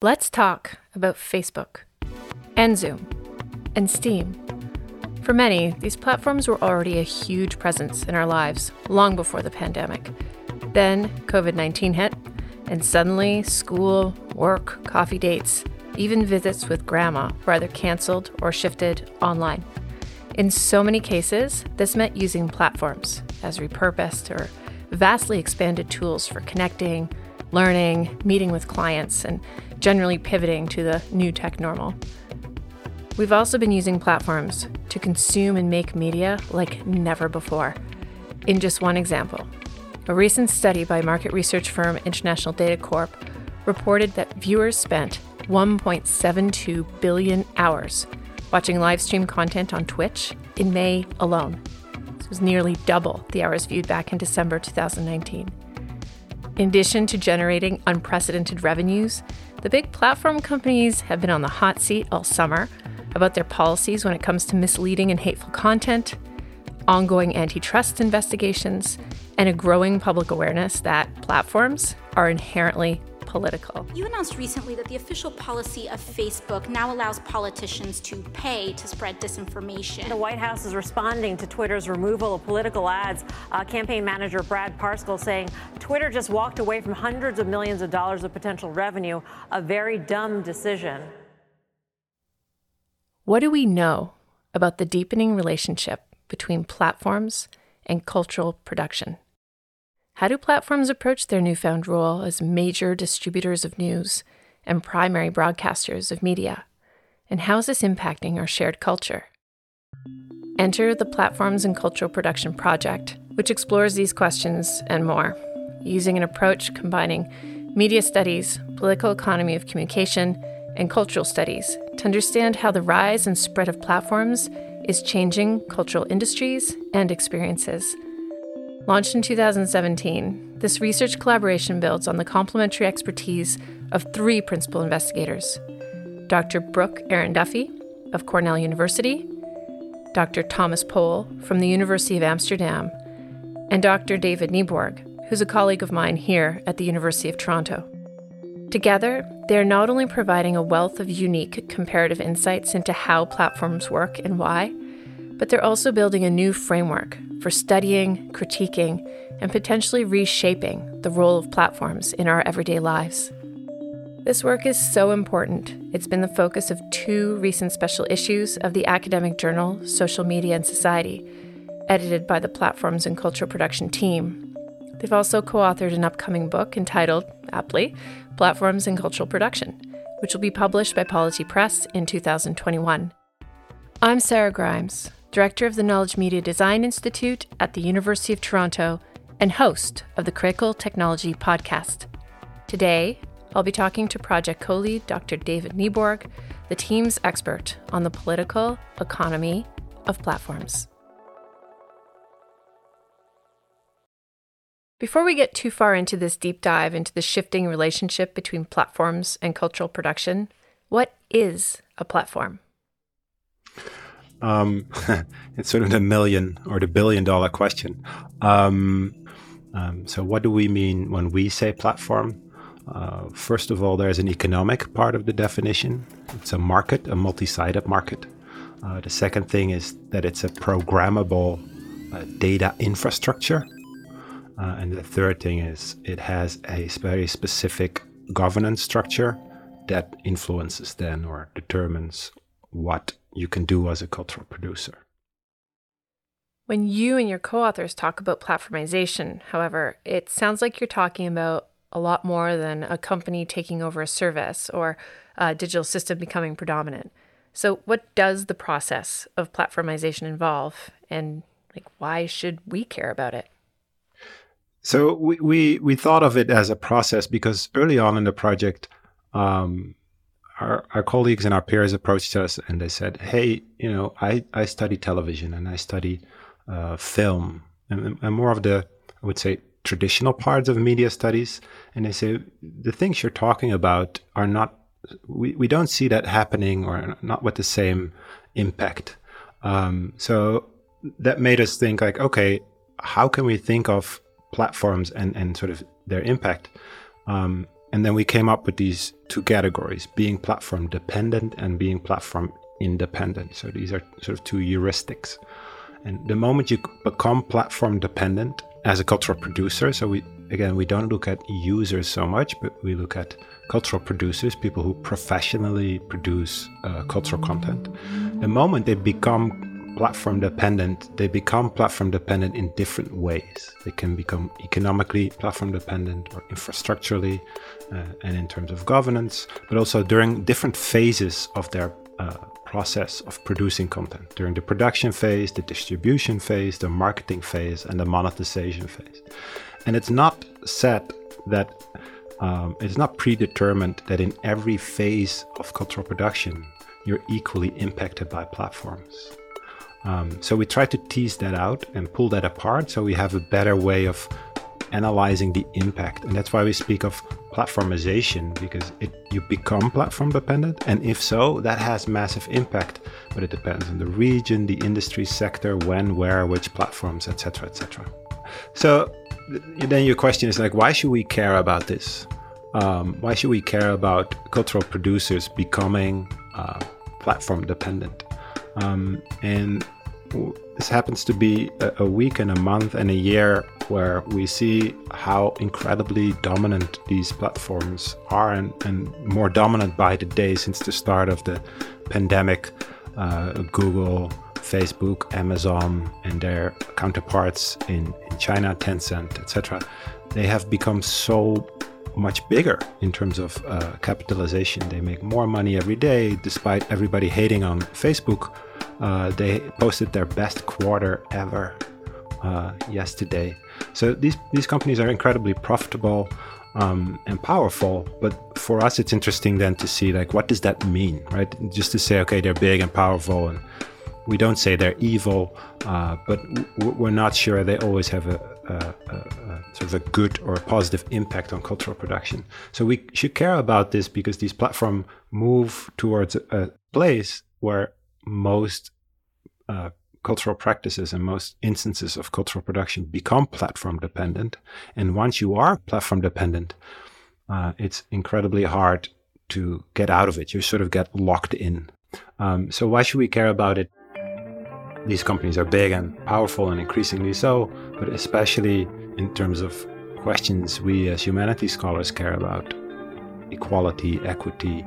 Let's talk about Facebook and Zoom and Steam. For many, these platforms were already a huge presence in our lives long before the pandemic. Then COVID 19 hit, and suddenly school, work, coffee dates, even visits with grandma were either canceled or shifted online. In so many cases, this meant using platforms as repurposed or vastly expanded tools for connecting, learning, meeting with clients, and generally pivoting to the new tech normal. We've also been using platforms to consume and make media like never before. In just one example, a recent study by market research firm International Data Corp reported that viewers spent 1.72 billion hours watching live stream content on Twitch in May alone. This was nearly double the hours viewed back in December 2019. In addition to generating unprecedented revenues, the big platform companies have been on the hot seat all summer about their policies when it comes to misleading and hateful content, ongoing antitrust investigations, and a growing public awareness that platforms are inherently political. You announced recently that the official policy of Facebook now allows politicians to pay to spread disinformation. The White House is responding to Twitter's removal of political ads. Uh, campaign manager Brad Parscale saying Twitter just walked away from hundreds of millions of dollars of potential revenue. A very dumb decision. What do we know about the deepening relationship between platforms and cultural production? How do platforms approach their newfound role as major distributors of news and primary broadcasters of media? And how is this impacting our shared culture? Enter the Platforms and Cultural Production Project, which explores these questions and more, using an approach combining media studies, political economy of communication, and cultural studies to understand how the rise and spread of platforms is changing cultural industries and experiences. Launched in 2017, this research collaboration builds on the complementary expertise of three principal investigators Dr. Brooke Erin Duffy of Cornell University, Dr. Thomas Poell from the University of Amsterdam, and Dr. David Nieborg, who's a colleague of mine here at the University of Toronto. Together, they are not only providing a wealth of unique comparative insights into how platforms work and why, but they're also building a new framework for studying, critiquing, and potentially reshaping the role of platforms in our everyday lives. This work is so important. It's been the focus of two recent special issues of the academic journal Social Media and Society, edited by the Platforms and Cultural Production team. They've also co authored an upcoming book entitled, aptly, Platforms and Cultural Production, which will be published by Polity Press in 2021. I'm Sara Grimes. Director of the Knowledge Media Design Institute at the University of Toronto, and host of the Critical Technology Podcast. Today, I'll be talking to project co lead Dr. David Nieborg, the team's expert on the political economy of platforms. Before we get too far into this deep dive into the shifting relationship between platforms and cultural production, what is a platform? Um, it's sort of the million or the billion dollar question. Um, um, so, what do we mean when we say platform? Uh, first of all, there's an economic part of the definition. It's a market, a multi sided market. Uh, the second thing is that it's a programmable uh, data infrastructure. Uh, and the third thing is it has a very specific governance structure that influences then or determines what you can do as a cultural producer. When you and your co authors talk about platformization, however, it sounds like you're talking about a lot more than a company taking over a service or a digital system becoming predominant. So, what does the process of platformization involve, and like why should we care about it? So we, we, we thought of it as a process because early on in the project, um, our, our colleagues and our peers approached us and they said, "Hey, you know, I, I study television and I study uh, film and, and, more of the I would say traditional parts of media studies." And they say the things you're talking about are not we, we don't see that happening or not with the same impact. Um, so that made us think like, okay, how can we think of platforms and, and sort of their impact? Um, And then we came up with these two categories being platform dependent and being platform independent. So these are sort of two heuristics. And the moment you become platform dependent as a cultural producer, so we again we don't look at users so much, but we look at cultural producers, people who professionally produce uh, cultural content. The moment they become platform dependent, they become platform dependent in different ways. They can become economically platform dependent or infrastructurally uh, and in terms of governance, but also during different phases of their uh, process of producing content during the production phase, the distribution phase, the marketing phase, and the monetization phase. And it's not said that um, it's not predetermined that in every phase of cultural production you're equally impacted by platforms. Um, so we try to tease that out and pull that apart so we have a better way of analyzing the impact. And that's why we speak of platformization because it, you become platform dependent. And if so, that has massive impact. But it depends on the region, the industry sector, when, where, which platforms, etc., etc. So then your question is like, why should we care about this? Um, why should we care about cultural producers becoming uh, platform dependent? Um, and this happens to be a, week and a month and a year where we see how incredibly dominant these platforms are and, and more dominant by the day since the start of the pandemic. Uh, Google, Facebook, Amazon, and their counterparts in, in China, Tencent, etc., they have become so much bigger in terms of uh, capitalization. They make more money every day, despite everybody hating on Facebook. Uh, they posted their best quarter ever uh, yesterday. So these these companies are incredibly profitable um, and powerful. But for us, it's interesting then to see like what does that mean, right? Just to say, okay, they're big and powerful and we don't say they're evil, uh, but we're not sure they always have a, a, a, sort of a good or a positive impact on cultural production. So we should care about this because these platforms move towards a place where most uh, cultural practices and most instances of cultural production become platform dependent. And once you are platform dependent, uh, it's incredibly hard to get out of it. You sort of get locked in. Um, so why should we care about it? these companies are big and powerful and increasingly so, but especially in terms of questions we as humanities scholars care about equality, equity,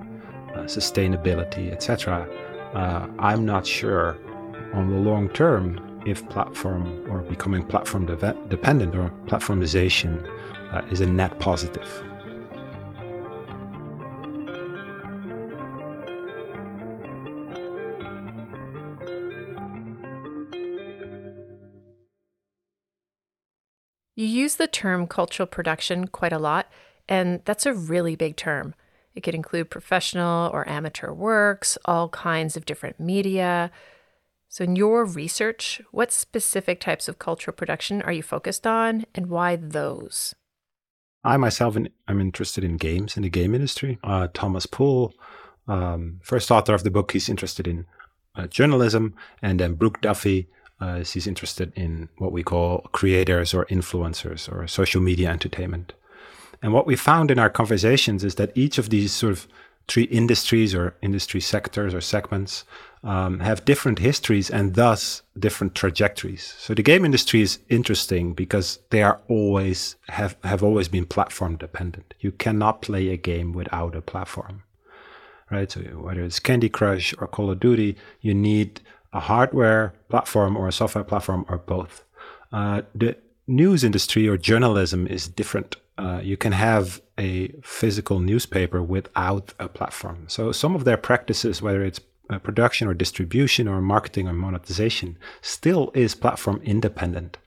uh, sustainability, etc. Uh, I'm not sure on the long term if platform or becoming platform de- dependent or platformization uh, is a net positive. You use the term cultural production quite a lot, and that's a really big term. It could include professional or amateur works, all kinds of different media. So, in your research, what specific types of cultural production are you focused on, and why those? I myself am interested in games in the game industry. Uh, Thomas Poell, um, first author of the book, he's interested in uh, journalism, and then Brooke Duffy, uh, she's interested in what we call creators or influencers or social media entertainment. And what we found in our conversations is that each of these sort of three industries or industry sectors or segments um, have different histories and thus different trajectories. So the game industry is interesting because they are always have, have always been platform dependent. You cannot play a game without a platform. Right? So whether it's Candy Crush or Call of Duty, you need a hardware platform or a software platform or both. Uh, the news industry or journalism is different. Uh, you can have a physical newspaper without a platform. So some of their practices, whether it's uh, production or distribution or marketing or monetization, still is platform independent,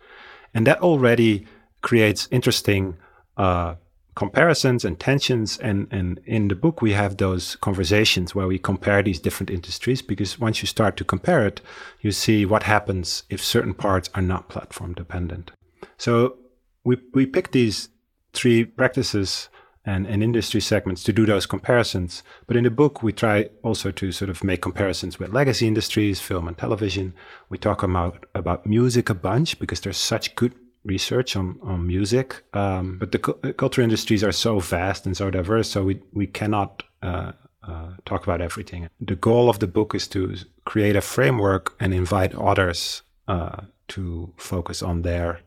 and that already creates interesting uh, comparisons and tensions. And and in the book we have those conversations where we compare these different industries because once you start to compare it you see what happens if certain parts are not platform dependent. So we we pick these three practices and, and industry segments to do those comparisons but in the book we try also to sort of make comparisons with legacy industries film and television we talk about about music a bunch because there's such good research on, on music, um, but the cu- culture industries are so vast and so diverse, so we, we cannot uh, uh, talk about everything. The goal of the book is to create a framework and invite others uh, to focus on their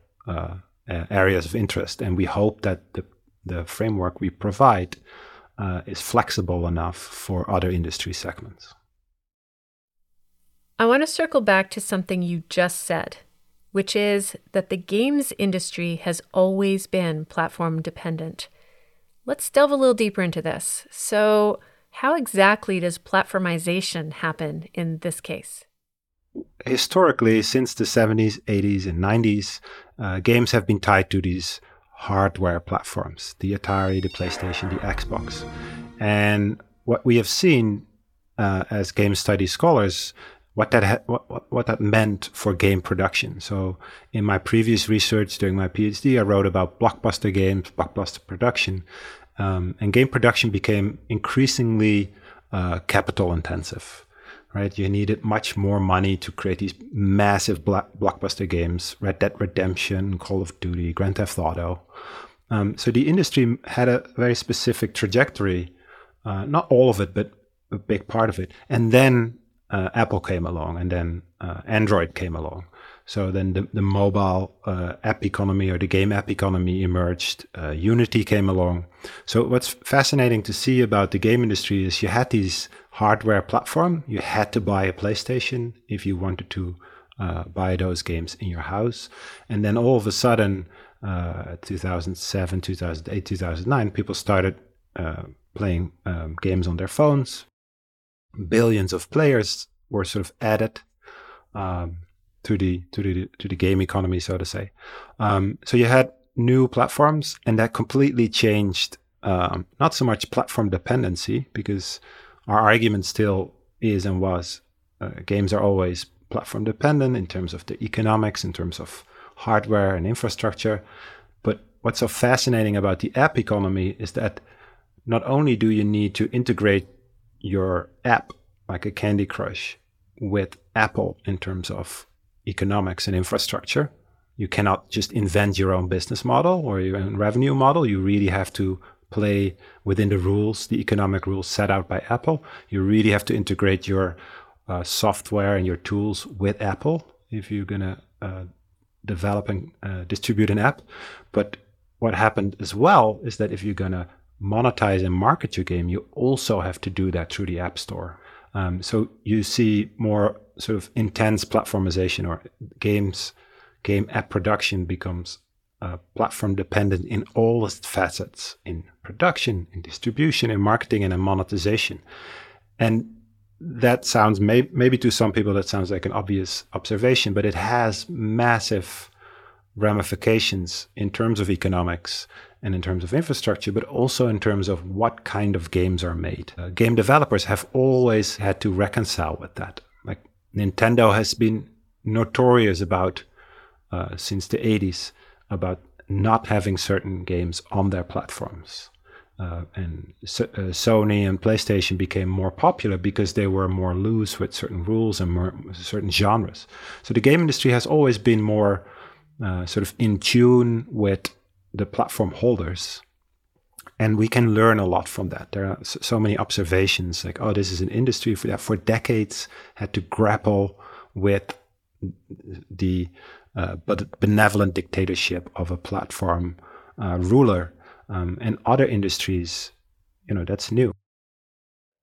uh, areas of interest. And we hope that the, the framework we provide uh, is flexible enough for other industry segments. I want to circle back to something you just said, which is that the games industry has always been platform dependent. Let's delve a little deeper into this. So, how exactly does platformization happen in this case? Historically, since the 70s, 80s, and 90s, uh, games have been tied to these hardware platforms the Atari, the PlayStation, the Xbox. And what we have seen uh, as game study scholars, what that ha- what, what that meant for game production. So, in my previous research during my PhD, I wrote about blockbuster games, blockbuster production, um, and game production became increasingly uh, capital intensive right? You needed much more money to create these massive blockbuster games, Red Dead Redemption, Call of Duty, Grand Theft Auto. Um, so the industry had a very specific trajectory, uh, not all of it, but a big part of it. And then uh, Apple came along, and then uh, Android came along. So then the, the mobile uh, app economy or the game app economy emerged. Uh, Unity came along. So what's fascinating to see about the game industry is you had these hardware platform. You had to buy a PlayStation if you wanted to uh, buy those games in your house. And then all of a sudden, uh, 2007, 2008, 2009, people started uh, playing um, games on their phones. Billions of players were sort of added um, to the to the to the game economy, so to say. Um, so you had new platforms, and that completely changed. Um, not so much platform dependency because our argument still is and was uh, games are always platform dependent in terms of the economics, in terms of hardware and infrastructure. But what's so fascinating about the app economy is that not only do you need to integrate your app, like a Candy Crush, with Apple in terms of economics and infrastructure, you cannot just invent your own business model or your own revenue model. You really have to play within the rules, the economic rules set out by Apple. You really have to integrate your uh, software and your tools with Apple if you're going to uh, develop and uh, distribute an app. But what happened as well is that if you're going to monetize and market your game, you also have to do that through the App Store. Um, so you see more sort of intense platformization or games, game app production becomes uh, platform dependent in all its facets in production, in distribution, in marketing, and in monetization. And that sounds may- maybe to some people that sounds like an obvious observation, but it has massive ramifications in terms of economics and in terms of infrastructure, but also in terms of what kind of games are made. Uh, game developers have always had to reconcile with that. Nintendo has been notorious about uh, since the 80s about not having certain games on their platforms. Uh, and so, uh, Sony and PlayStation became more popular because they were more loose with certain rules and more, certain genres. So the game industry has always been more uh, sort of in tune with the platform holders. And we can learn a lot from that. There are so many observations like, oh, this is an industry that for decades had to grapple with the uh, but benevolent dictatorship of a platform uh, ruler. Um, and other industries, you know, that's new.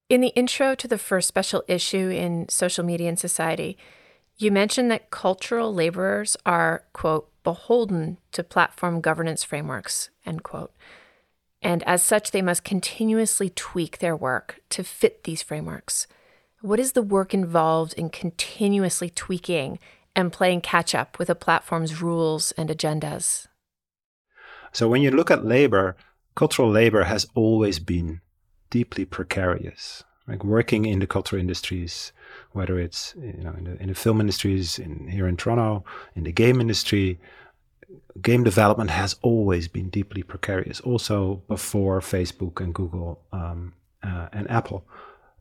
In the intro to the first special issue in Social Media and Society, you mentioned that cultural laborers are, quote, beholden to platform governance frameworks, end quote. And as such, they must continuously tweak their work to fit these frameworks. What is the work involved in continuously tweaking and playing catch up with a platform's rules and agendas. So, when you look at labor, cultural labor has always been deeply precarious. Like working in the cultural industries, whether it's you know in the, in the film industries, in here in Toronto, in the game industry, game development has always been deeply precarious. Also before Facebook and Google um, uh, and Apple.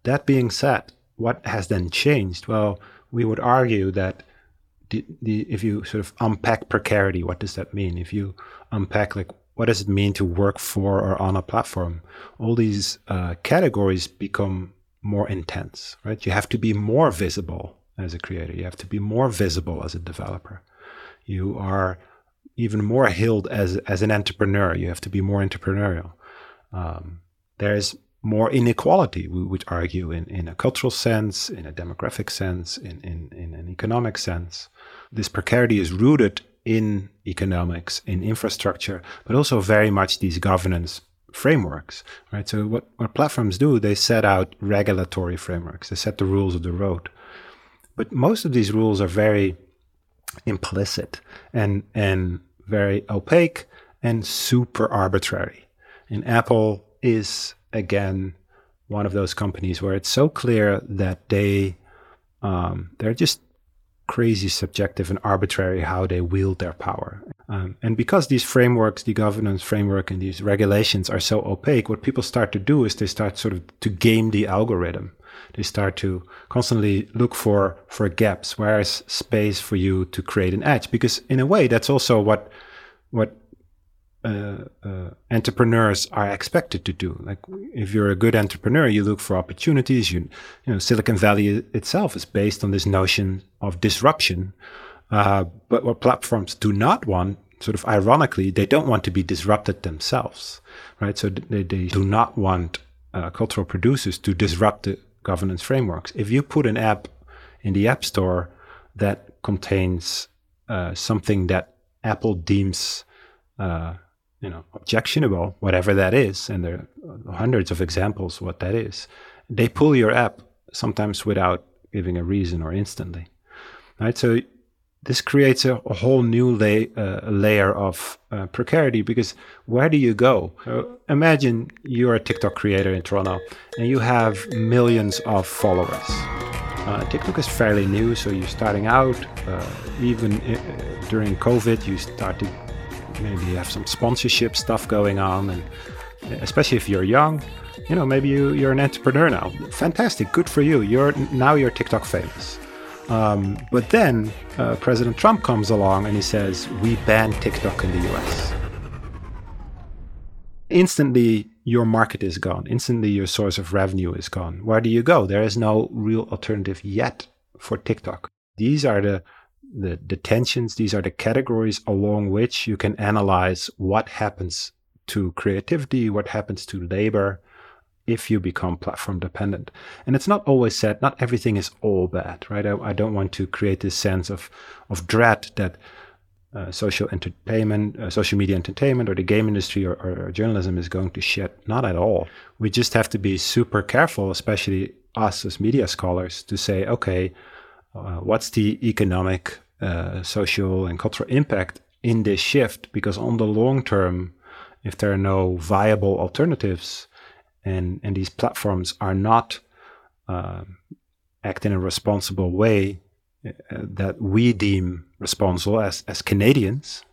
That being said, what has then changed? Well, we would argue that the, the, if you sort of unpack precarity, what does that mean? If you unpack like what does it mean to work for or on a platform, all these uh, categories become more intense, right? You have to be more visible as a creator. You have to be more visible as a developer. You are even more held as as an entrepreneur. You have to be more entrepreneurial. Um, there's more inequality, we would argue, in, in a cultural sense, in a demographic sense, in, in, in an economic sense. This precarity is rooted in economics, in infrastructure, but also very much these governance frameworks, right? So what, what platforms do, they set out regulatory frameworks, they set the rules of the road. But most of these rules are very implicit and, and very opaque and super arbitrary. And Apple is again one of those companies where it's so clear that they um, they're just crazy subjective and arbitrary how they wield their power. Um, and because these frameworks, the governance framework and these regulations are so opaque, what people start to do is they start sort of to game the algorithm. They start to constantly look for for gaps. Where is space for you to create an edge? Because in a way, that's also what what uh, uh, entrepreneurs are expected to do. Like if you're a good entrepreneur, you look for opportunities. You, you know, Silicon Valley itself is based on this notion of disruption. Uh, but what platforms do not want, sort of ironically, they don't want to be disrupted themselves, right? So they, they do not want uh, cultural producers to disrupt the governance frameworks. If you put an app in the App Store that contains uh, something that Apple deems uh, you know objectionable, whatever that is, and there are hundreds of examples what that is. They pull your app sometimes without giving a reason or instantly, right? So this creates a, a whole new uh, layer of uh, precarity because where do you go? So imagine you're a TikTok creator in Toronto and you have millions of followers. Uh, TikTok is fairly new, so you're starting out. Uh, even uh, during COVID, you start to maybe have some sponsorship stuff going on and especially if you're young you know maybe you, you're an entrepreneur now fantastic good for you you're now you're tiktok famous um, but then uh, president trump comes along and he says we ban tiktok in the us instantly your market is gone. Instantly your source of revenue is gone. Where do you go? There is no real alternative yet for tiktok. These are the the, the tensions, these are the categories along which you can analyze what happens to creativity, what happens to labor if you become platform dependent. And it's not always said, not everything is all bad, right? I, I don't want to create this sense of, of dread that uh, social entertainment, uh, social media entertainment, or the game industry or, or, journalism is going to shit. Not at all. We just have to be super careful, especially us as media scholars, to say, okay, uh, what's the economic uh, social and cultural impact in this shift because on the long term if there are no viable alternatives and and these platforms are not uh, act in a responsible way uh, that we deem responsible as as Canadians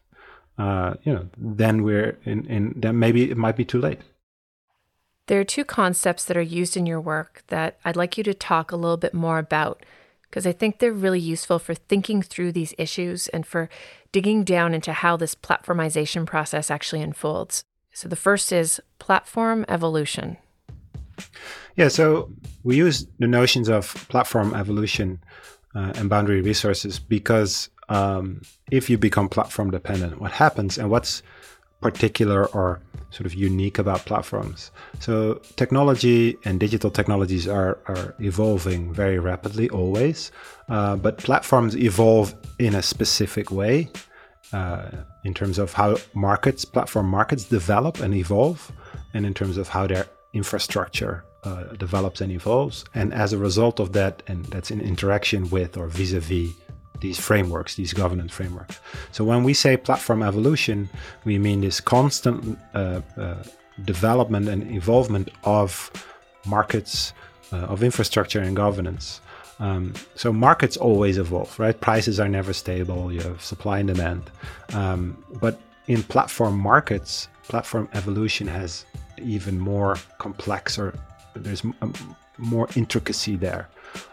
uh, you know then we're in in then maybe it might be too late there are two concepts that are used in your work that I'd like you to talk a little bit more about because I think they're really useful for thinking through these issues and for digging down into how this platformization process actually unfolds. So the first is platform evolution. Yeah, so we use the notions of platform evolution uh, and boundary resources because um, if you become platform dependent, what happens and what's particular or sort of unique about platforms. So technology and digital technologies are, are evolving very rapidly always, uh, but platforms evolve in a specific way uh, in terms of how markets, platform markets develop and evolve, and in terms of how their infrastructure uh, develops and evolves. And as a result of that, and that's in interaction with or vis-a-vis these frameworks, these governance frameworks. So when we say platform evolution, we mean this constant uh, uh, development and involvement of markets, uh, of infrastructure and governance. Um, so markets always evolve, right? Prices are never stable. You have supply and demand. Um, but in platform markets, platform evolution has even more complex or there's more intricacy there.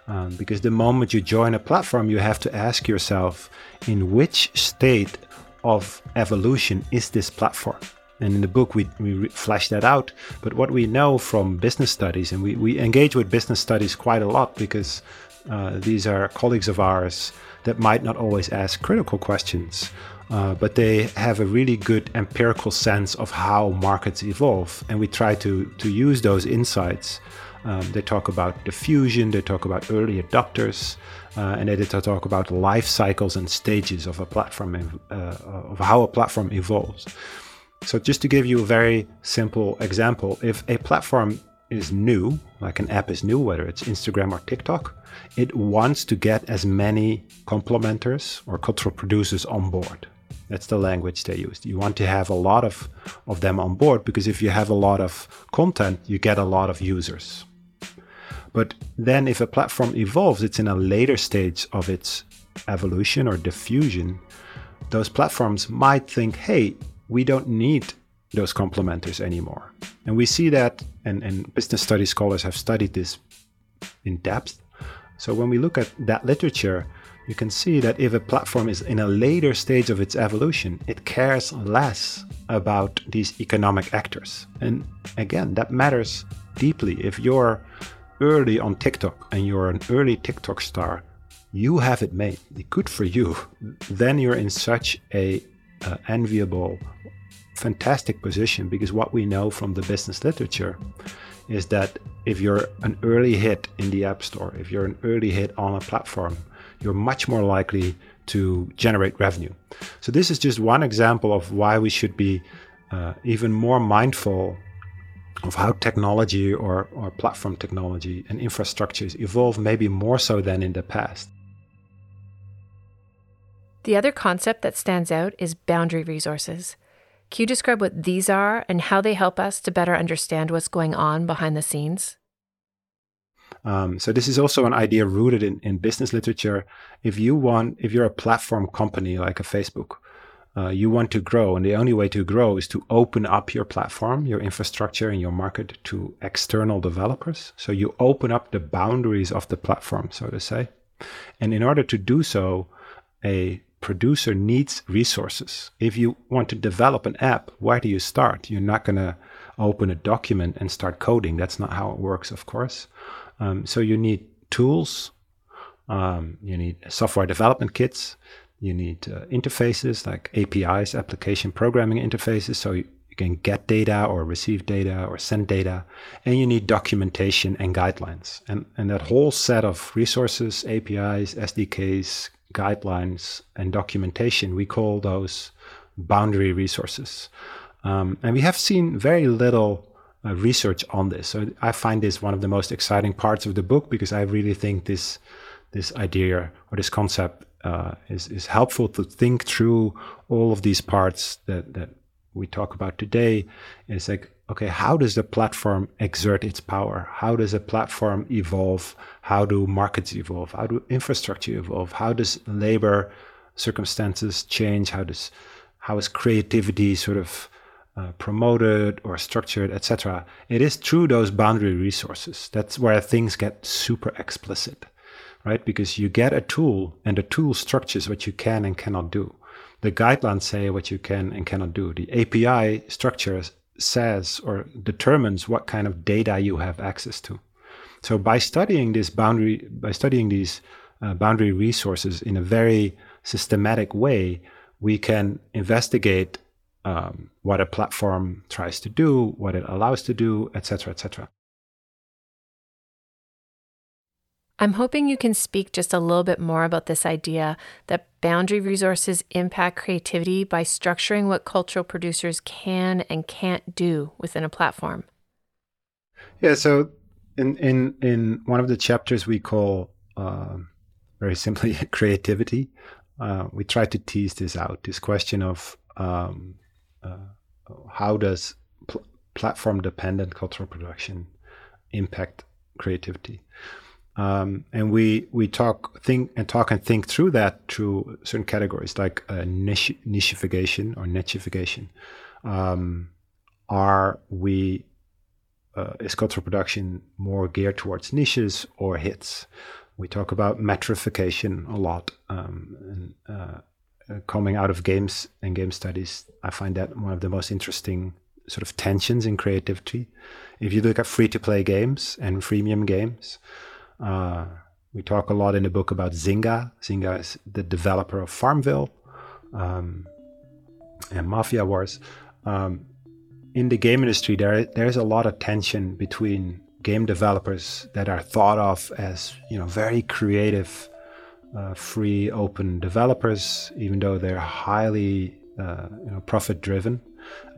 Um, because the moment you join a platform, you have to ask yourself in which state of evolution is this platform? And in the book, we, we flesh that out. But what we know from business studies, and we, we engage with business studies quite a lot because uh, these are colleagues of ours that might not always ask critical questions, uh, but they have a really good empirical sense of how markets evolve. And we try to, to use those insights. Um, they talk about diffusion, they talk about early adopters, uh, and they talk about life cycles and stages of a platform, uh, of how a platform evolves. So, just to give you a very simple example, if a platform is new, like an app is new, whether it's Instagram or TikTok, it wants to get as many complementers or cultural producers on board. That's the language they used. You want to have a lot of, of them on board because if you have a lot of content, you get a lot of users. But then, if a platform evolves, it's in a later stage of its evolution or diffusion. Those platforms might think, hey, we don't need those complementers anymore. And we see that, and, and business studies scholars have studied this in depth. So when we look at that literature, you can see that if a platform is in a later stage of its evolution, it cares less about these economic actors. And again, that matters deeply. If you're early on TikTok and you're an early TikTok star, you have it made. Good for you. Then you're in such a uh, enviable, fantastic position because what we know from the business literature is that if you're an early hit in the App Store, if you're an early hit on a platform, you're much more likely to generate revenue. So, this is just one example of why we should be uh, even more mindful of how technology or, or platform technology and infrastructures evolve, maybe more so than in the past. The other concept that stands out is boundary resources. Can you describe what these are and how they help us to better understand what's going on behind the scenes? Um, so this is also an idea rooted in, in business literature. If you want, if you're a platform company like a Facebook, uh, you want to grow, and the only way to grow is to open up your platform, your infrastructure, and your market to external developers. So you open up the boundaries of the platform, so to say. And in order to do so, a producer needs resources. If you want to develop an app, where do you start? You're not going to open a document and start coding. That's not how it works, of course. Um, so you need tools, um, you need software development kits, you need uh, interfaces like APIs, application programming interfaces, so you, you can get data or receive data or send data, and you need documentation and guidelines. And, and that whole set of resources, APIs, SDKs, guidelines, and documentation, we call those boundary resources. Um, and we have seen very little uh, research on this. So I find this one of the most exciting parts of the book because I really think this this idea or this concept uh, is is helpful to think through all of these parts that that we talk about today. It's like okay, how does the platform exert its power? How does a platform evolve? How do markets evolve? How do infrastructure evolve? How does labor circumstances change? How does how is creativity sort of uh, promoted or structured, etc. It is through those boundary resources. That's where things get super explicit, right? Because you get a tool and the tool structures what you can and cannot do. The guidelines say what you can and cannot do. The API structure says or determines what kind of data you have access to. So by studying this boundary, by studying these uh, boundary resources in a very systematic way, we can investigate um, what a platform tries to do, what it allows to do, etc., etc. I'm hoping you can speak just a little bit more about this idea that boundary resources impact creativity by structuring what cultural producers can and can't do within a platform. Yeah, so in in in one of the chapters we call uh, very simply creativity, uh, we try to tease this out. This question of um, how does pl- platform dependent cultural production impact creativity? Um, and we we talk think and talk and think through that through certain categories like uh, niche, nicheification or nicheification. Um, are we uh, is cultural production more geared towards niches or hits? We talk about metrification a lot. Um, and, uh, coming out of games and game studies, I find that one of the most interesting sort of tensions in creativity. If you look at free to play games and freemium games, uh, we talk a lot in the book about Zynga. Zynga is the developer of Farmville um, and Mafia Wars. Um, in the game industry, there there's a lot of tension between game developers that are thought of as you know very creative, uh, free, open developers, even though they're highly uh, you know profit driven,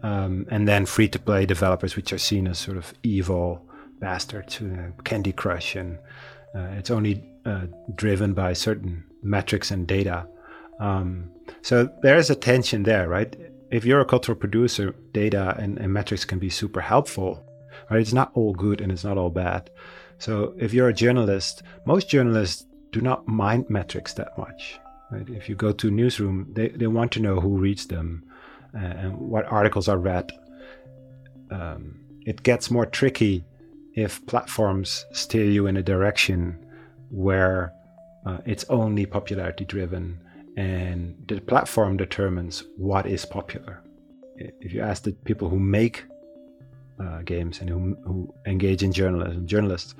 um, and then free to play developers, which are seen as sort of evil bastards, uh, Candy Crush, and uh, it's only uh, driven by certain metrics and data. Um, so there is a tension there, right? if you're a cultural producer, data and, and metrics can be super helpful. Right? It's not all good and it's not all bad. So if you're a journalist, most journalists do not mind metrics that much. Right? If you go to newsroom, they, they want to know who reads them uh, and what articles are read. Um, it gets more tricky if platforms steer you in a direction where uh, it's only popularity driven and the platform determines what is popular. If you ask the people who make uh, games and who, who engage in journalism, journalists,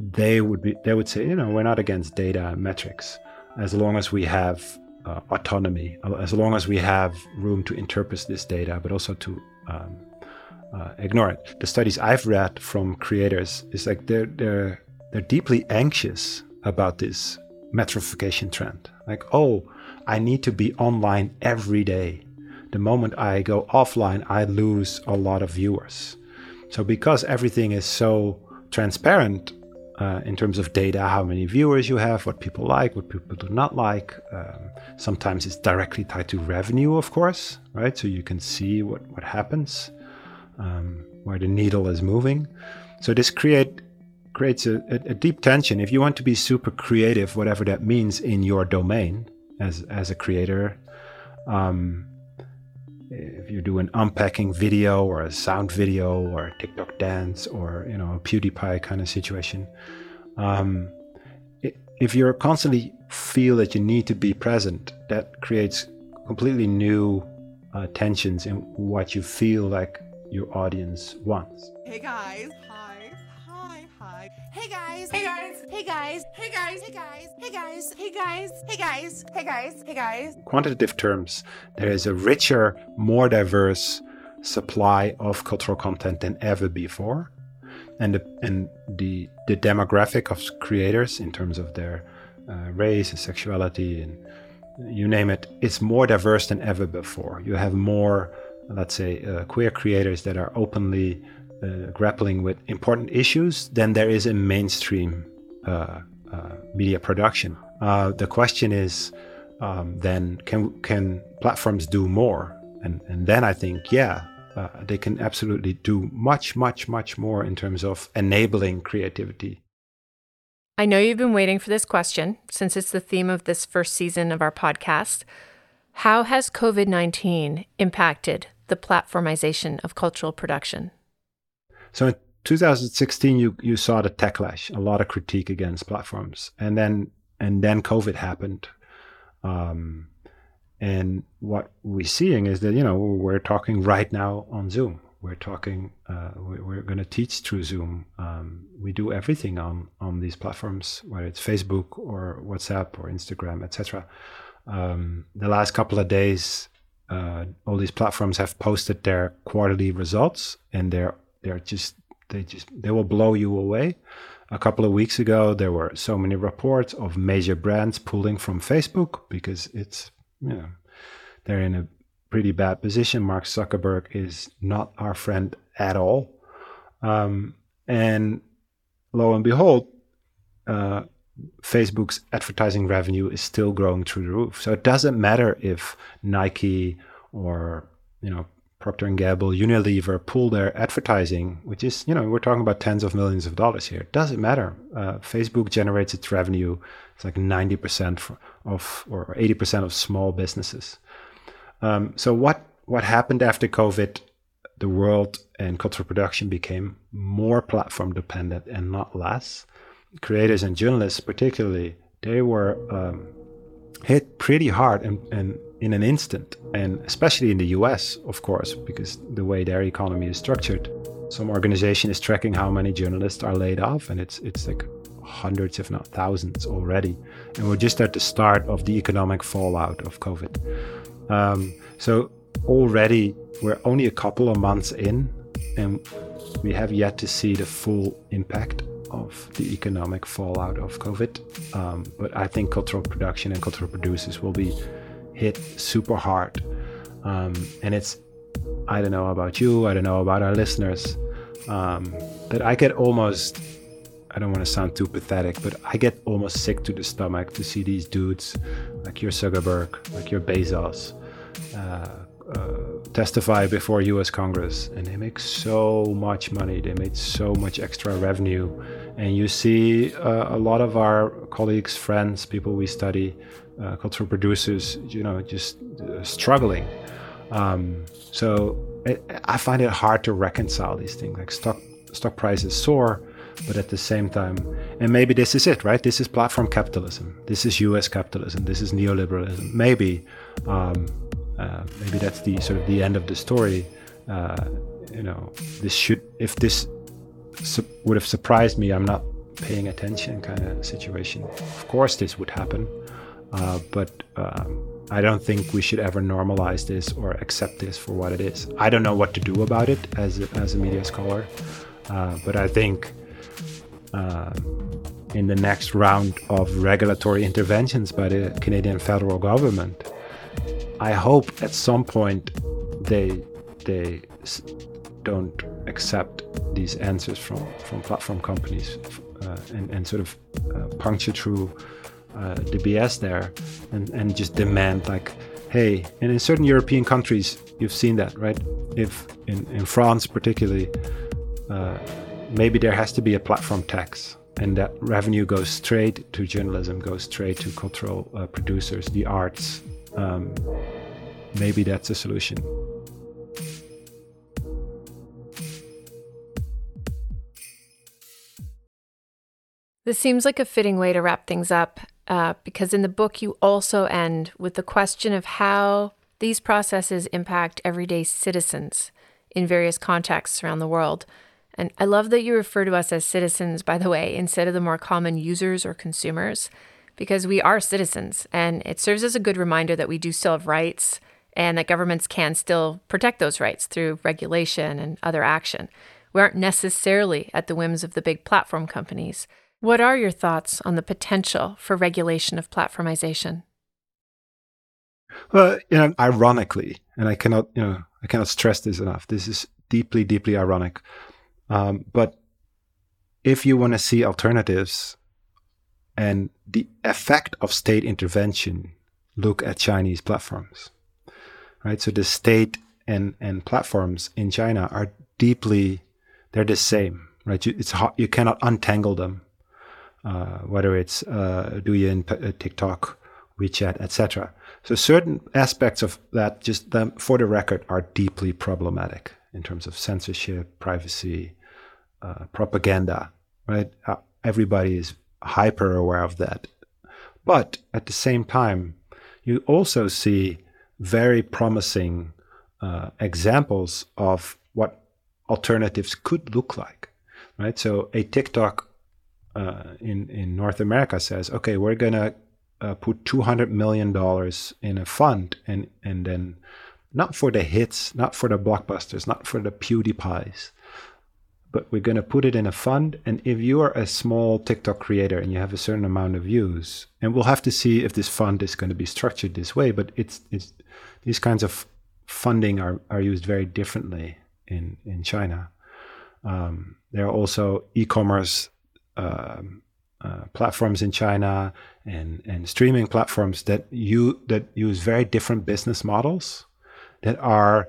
they would be they would say, you know, we're not against data metrics as long as we have uh, autonomy, as long as we have room to interpret this data, but also to um, uh, ignore it. The studies I've read from creators is like they're they're they're deeply anxious about this metrification trend. Like, oh, I need to be online every day. The moment I go offline, I lose a lot of viewers. So, because everything is so transparent uh, in terms of data, how many viewers you have, what people like, what people do not like, um, sometimes it's directly tied to revenue, of course, right? So you can see what, what happens, um, where the needle is moving. So, this create creates a, a, deep tension. If you want to be super creative, whatever that means in your domain as as a creator, um, if you do an unpacking video or a sound video or a TikTok dance or you know a PewDiePie kind of situation, um, if you're constantly feel that you need to be present, that creates completely new uh, tensions in what you feel like your audience wants. Hey guys, Hey guys. Hey guys. Hey guys. Hey guys. Hey guys. Hey guys. Hey guys. Hey guys. Hey guys. Hey guys. Quantitative terms, there is a richer, more diverse supply of cultural content than ever before. And the and the the demographic of creators in terms of their uh, race and sexuality and you name it, it's more diverse than ever before. You have more, let's say, uh, queer creators that are openly uh, grappling with important issues than there is in mainstream uh, uh, media production. Uh, the question is um, then can can platforms do more? And and then I think yeah uh, they can absolutely do much much much more in terms of enabling creativity. I know you've been waiting for this question since it's the theme of this first season of our podcast. How has COVID 19 impacted the platformization of cultural production? So in 2016, you you saw the techlash, a lot of critique against platforms, and then and then COVID happened. Um, and what we're seeing is that you know we're talking right now on Zoom. We're talking. Uh, we're, going to teach through Zoom. Um, we do everything on on these platforms, whether it's Facebook or WhatsApp or Instagram, etc. Um, the last couple of days, uh, all these platforms have posted their quarterly results, and they're they're just they just they will blow you away. A couple of weeks ago, there were so many reports of major brands pulling from Facebook because it's you know they're in a pretty bad position. Mark Zuckerberg is not our friend at all, um, and lo and behold, uh, Facebook's advertising revenue is still growing through the roof. So it doesn't matter if Nike or you know Procter and Gamble, Unilever pull their advertising, which is, you know, we're talking about tens of millions of dollars here. It doesn't matter. Uh, Facebook generates its revenue. It's like 90% of or 80% of small businesses. Um, so what what happened after COVID? the world and cultural production became more platform dependent and not less, creators and journalists, particularly, they were um, hit pretty hard and, and in an instant, and especially in the US, of course, because the way their economy is structured. Some organization is tracking how many journalists are laid off, and it's it's like hundreds, if not thousands, already. And we're just at the start of the economic fallout of COVID. Um, so already we're only a couple of months in, and we have yet to see the full impact of the economic fallout of COVID. Um, but I think cultural production and cultural producers will be hit super hard. Um, and it's I don't know about you, I don't know about our listeners, um, but I get almost, I don't want to sound too pathetic, but I get almost sick to the stomach to see these dudes like your Zuckerberg, like your Bezos, uh, uh, testify before US Congress and they make so much money, they made so much extra revenue. And you see uh, a lot of our colleagues, friends, people we study, uh, cultural producers, you know, just uh, struggling. Um, so it, I find it hard to reconcile these things. Like stock stock prices soar, but at the same time, and maybe this is it, right? This is platform capitalism. This is U.S. capitalism. This is neoliberalism. Maybe, um, uh, maybe that's the sort of the end of the story. Uh, you know, this should if this su- would have surprised me. I'm not paying attention kind of situation. Of course, this would happen, uh, but. Um, I don't think we should ever normalize this or accept this for what it is. I don't know what to do about it as a, as a media scholar, uh, but I think uh, in the next round of regulatory interventions by the Canadian federal government, I hope at some point they they don't accept these answers from from platform companies uh, and and sort of uh, puncture through uh, the BS there and, and just demand like, hey, and in certain European countries, you've seen that, right? If in, in France particularly, uh, maybe there has to be a platform tax and that revenue goes straight to journalism, goes straight to cultural uh, producers, the arts. Um, maybe that's a solution. This seems like a fitting way to wrap things up uh, because in the book you also end with the question of how these processes impact everyday citizens in various contexts around the world. And I love that you refer to us as citizens, by the way, instead of the more common users or consumers, because we are citizens. And it serves as a good reminder that we do still have rights and that governments can still protect those rights through regulation and other action. We aren't necessarily at the whims of the big platform companies. What are your thoughts on the potential for regulation of platformization? Well, you know, ironically, and I cannot, you know, I cannot stress this enough. This is deeply, deeply ironic. Um, but if you want to see alternatives and the effect of state intervention, look at Chinese platforms, right? So the state and and platforms in China are deeply, they're the same, right? You, it's you cannot untangle them whether it's uh, Douyin, uh, TikTok, WeChat, etc. So certain aspects of that, just them, for the record, are deeply problematic in terms of censorship, privacy, uh, propaganda. Right? Uh, everybody is hyper aware of that. But at the same time, you also see very promising uh, examples of what alternatives could look like. Right? So a TikTok uh, in in North America says, okay, we're gonna uh, put two hundred million dollars in a fund, and and then not for the hits, not for the blockbusters, not for the PewDiePies, but we're gonna put it in a fund. And if you are a small TikTok creator and you have a certain amount of views, and we'll have to see if this fund is going to be structured this way, but it's it's these kinds of funding are are used very differently in in China. Um, there are also e-commerce platforms in China and and streaming platforms that you that use very different business models that are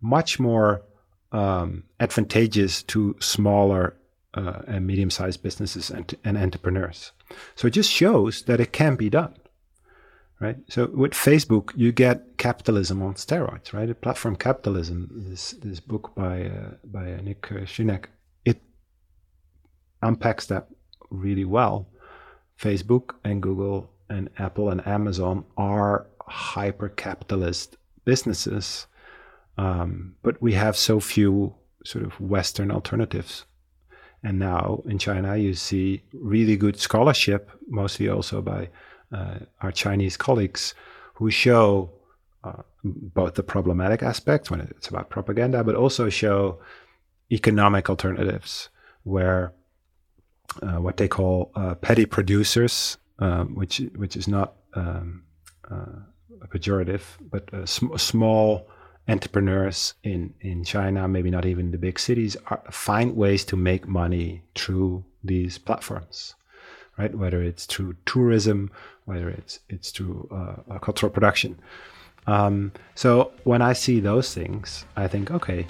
much more um, advantageous to smaller uh, and medium-sized businesses and, and entrepreneurs. So it just shows that it can be done, right? So with Facebook, you get capitalism on steroids, right? A platform capitalism. This this book by uh, by Nick it unpacks that really well. Facebook and Google and Apple and Amazon are hyper capitalist businesses, um, but we have so few sort of Western alternatives. And now in China, you see really good scholarship, mostly also by uh, our Chinese colleagues, who show uh, both the problematic aspects when it's about propaganda, but also show economic alternatives where uh, what they call uh, petty producers, um, which which is not um, uh, pejorative, but uh, sm- small entrepreneurs in in China, maybe not even the big cities, are, find ways to make money through these platforms, right? Whether it's through tourism, whether it's it's through cultural production. Um, so when I see those things, I think, okay,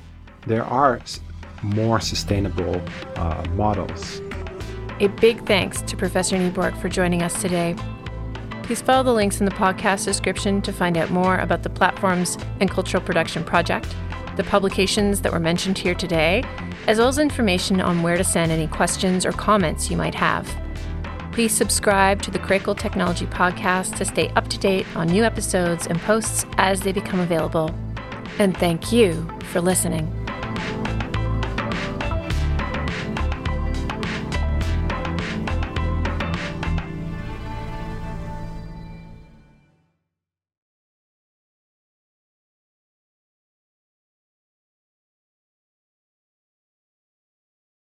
there are more sustainable uh, models. A big thanks to Professor Nieborg for joining us today. Please follow the links in the podcast description to find out more about the Platforms and Cultural Production Project, the publications that were mentioned here today, as well as information on where to send any questions or comments you might have. Please subscribe to the Critical Technology Podcast to stay up to date on new episodes and posts as they become available. And thank you for listening.